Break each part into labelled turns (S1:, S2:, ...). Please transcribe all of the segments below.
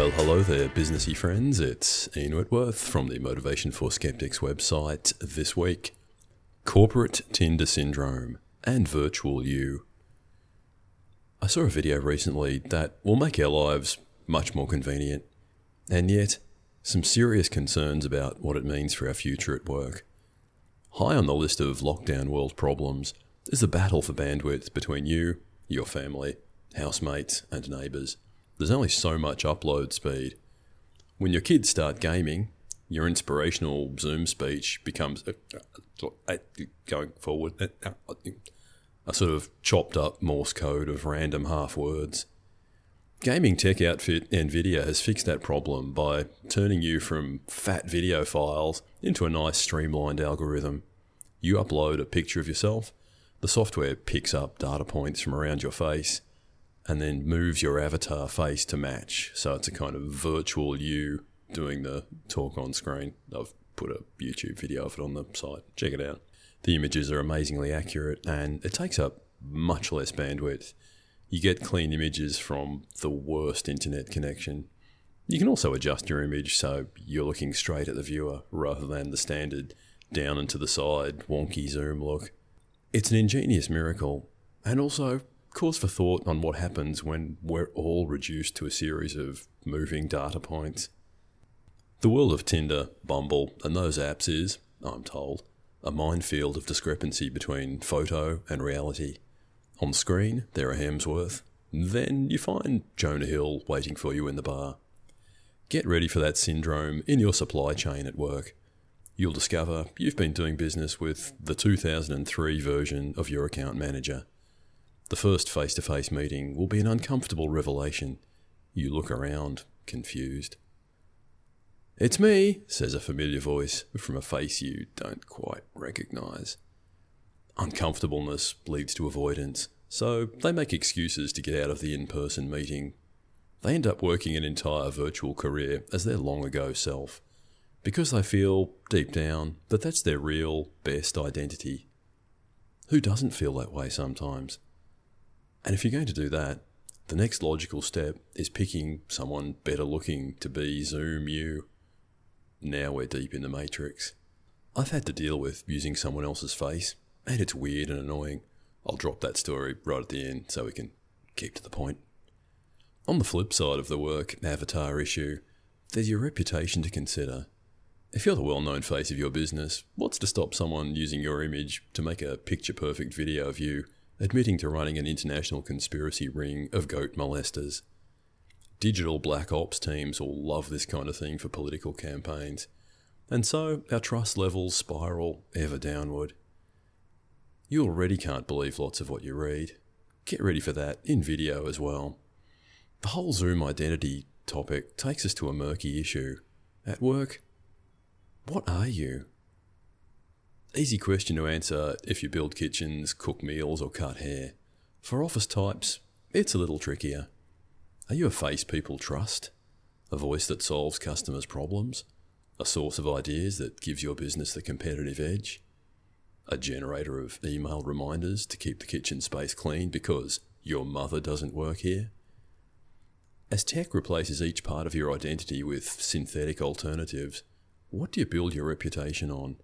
S1: Well, hello there, businessy friends. It's Ian Whitworth from the Motivation for Skeptics website this week. Corporate Tinder Syndrome and Virtual You. I saw a video recently that will make our lives much more convenient, and yet some serious concerns about what it means for our future at work. High on the list of lockdown world problems is the battle for bandwidth between you, your family, housemates, and neighbours there's only so much upload speed. When your kids start gaming, your inspirational Zoom speech becomes uh, uh, uh, going forward a sort of chopped up Morse code of random half words. Gaming tech outfit Nvidia has fixed that problem by turning you from fat video files into a nice streamlined algorithm. You upload a picture of yourself, the software picks up data points from around your face and then moves your avatar face to match. So it's a kind of virtual you doing the talk on screen. I've put a YouTube video of it on the site. Check it out. The images are amazingly accurate and it takes up much less bandwidth. You get clean images from the worst internet connection. You can also adjust your image so you're looking straight at the viewer rather than the standard down and to the side wonky zoom look. It's an ingenious miracle and also cause for thought on what happens when we're all reduced to a series of moving data points. The world of Tinder, Bumble, and those apps is, I'm told, a minefield of discrepancy between photo and reality. On screen, there are Hemsworth. Then you find Jonah Hill waiting for you in the bar. Get ready for that syndrome in your supply chain at work. You'll discover you've been doing business with the 2003 version of your account manager. The first face to face meeting will be an uncomfortable revelation. You look around, confused. It's me, says a familiar voice from a face you don't quite recognise. Uncomfortableness leads to avoidance, so they make excuses to get out of the in person meeting. They end up working an entire virtual career as their long ago self, because they feel, deep down, that that's their real, best identity. Who doesn't feel that way sometimes? And if you're going to do that, the next logical step is picking someone better looking to be Zoom you. Now we're deep in the matrix. I've had to deal with using someone else's face, and it's weird and annoying. I'll drop that story right at the end so we can keep to the point. On the flip side of the work avatar issue, there's your reputation to consider. If you're the well known face of your business, what's to stop someone using your image to make a picture perfect video of you admitting to running an international conspiracy ring of goat molesters. Digital black ops teams will love this kind of thing for political campaigns, and so our trust levels spiral ever downward. You already can't believe lots of what you read. Get ready for that in video as well. The whole Zoom identity topic takes us to a murky issue. At work, what are you? Easy question to answer if you build kitchens, cook meals, or cut hair. For office types, it's a little trickier. Are you a face people trust? A voice that solves customers' problems? A source of ideas that gives your business the competitive edge? A generator of email reminders to keep the kitchen space clean because your mother doesn't work here? As tech replaces each part of your identity with synthetic alternatives, what do you build your reputation on?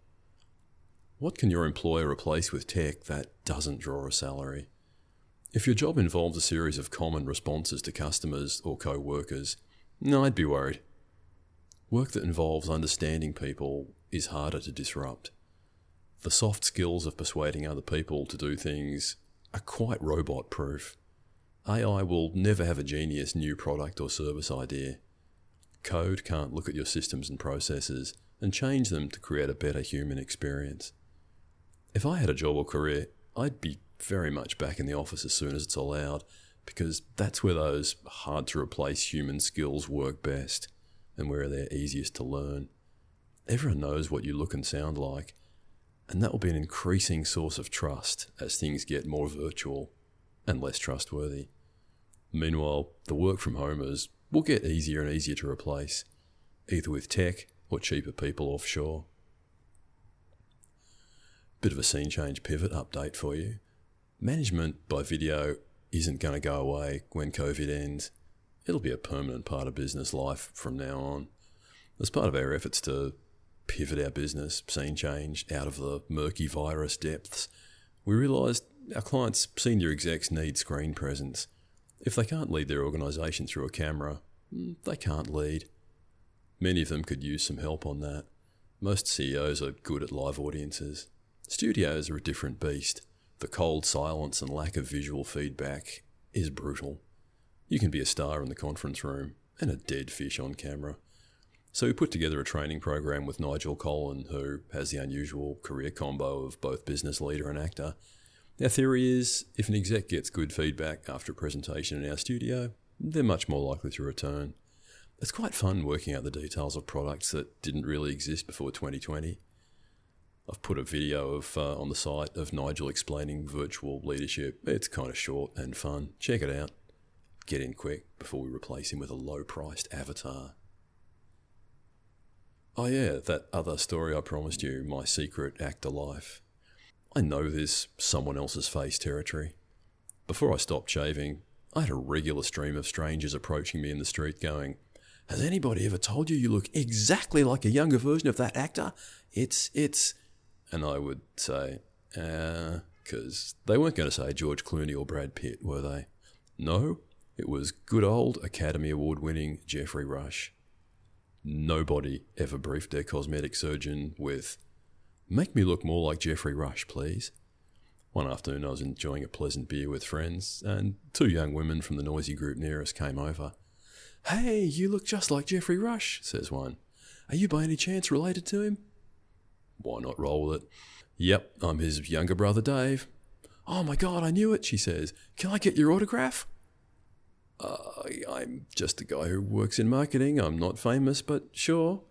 S1: What can your employer replace with tech that doesn't draw a salary? If your job involves a series of common responses to customers or co workers, I'd be worried. Work that involves understanding people is harder to disrupt. The soft skills of persuading other people to do things are quite robot proof. AI will never have a genius new product or service idea. Code can't look at your systems and processes and change them to create a better human experience. If I had a job or career, I'd be very much back in the office as soon as it's allowed, because that's where those hard to replace human skills work best and where they're easiest to learn. Everyone knows what you look and sound like, and that will be an increasing source of trust as things get more virtual and less trustworthy. Meanwhile, the work from homers will get easier and easier to replace, either with tech or cheaper people offshore. Bit of a scene change pivot update for you. Management by video isn't going to go away when COVID ends. it'll be a permanent part of business life from now on. As part of our efforts to pivot our business, scene change out of the murky virus depths, we realised our clients' senior execs need screen presence. If they can't lead their organisation through a camera, mm, they can't lead. Many of them could use some help on that. Most CEOs are good at live audiences. Studios are a different beast. The cold silence and lack of visual feedback is brutal. You can be a star in the conference room and a dead fish on camera. So we put together a training program with Nigel Collen, who has the unusual career combo of both business leader and actor. Our theory is if an exec gets good feedback after a presentation in our studio, they're much more likely to return. It's quite fun working out the details of products that didn't really exist before 2020. I've put a video of uh, on the site of Nigel explaining virtual leadership. It's kind of short and fun. Check it out. Get in quick before we replace him with a low-priced avatar. Oh, yeah, that other story I promised you, my secret actor life. I know this someone else's face territory. Before I stopped shaving, I had a regular stream of strangers approaching me in the street going, Has anybody ever told you you look exactly like a younger version of that actor? It's, it's. And I would say, uh, they weren't going to say George Clooney or Brad Pitt, were they? No, it was good old Academy Award winning Geoffrey Rush. Nobody ever briefed their cosmetic surgeon with, Make me look more like Geoffrey Rush, please. One afternoon, I was enjoying a pleasant beer with friends, and two young women from the noisy group near us came over. Hey, you look just like Geoffrey Rush, says one. Are you by any chance related to him? Why not roll with it? Yep, I'm his younger brother Dave. Oh my god, I knew it, she says. Can I get your autograph? Uh, I'm just a guy who works in marketing. I'm not famous, but sure.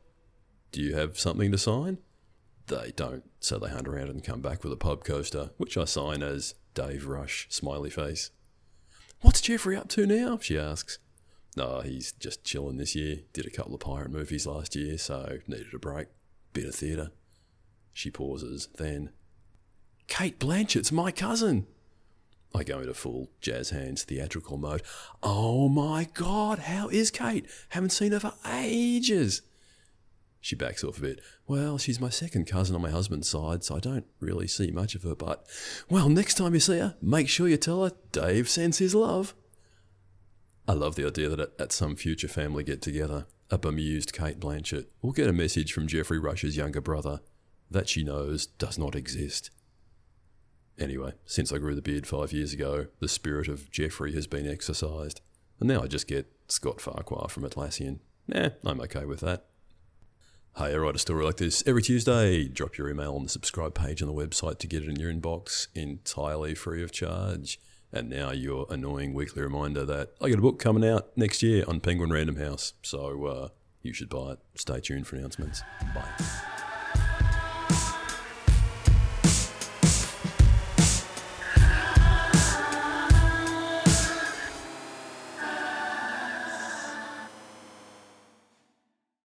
S1: Do you have something to sign? They don't, so they hunt around and come back with a pub coaster, which I sign as Dave Rush, smiley face. What's Geoffrey up to now? she asks. No, he's just chilling this year. Did a couple of pirate movies last year, so needed a break. Bit of theatre. She pauses, then. Cate Blanchett's my cousin. I go into full jazz hands theatrical mode. Oh my god, how is Kate? Haven't seen her for ages. She backs off a bit. Well, she's my second cousin on my husband's side, so I don't really see much of her, but, well, next time you see her, make sure you tell her Dave sends his love. I love the idea that at some future family get together, a bemused Cate Blanchett will get a message from Geoffrey Rush's younger brother that she knows does not exist. Anyway, since I grew the beard five years ago, the spirit of Geoffrey has been exorcised, and now I just get Scott Farquhar from Atlassian. Nah, I'm okay with that. Hey, I write a story like this every Tuesday. Drop your email on the subscribe page on the website to get it in your inbox entirely free of charge. And now your annoying weekly reminder that I got a book coming out next year on Penguin Random House, so uh, you should buy it. Stay tuned for announcements. Bye.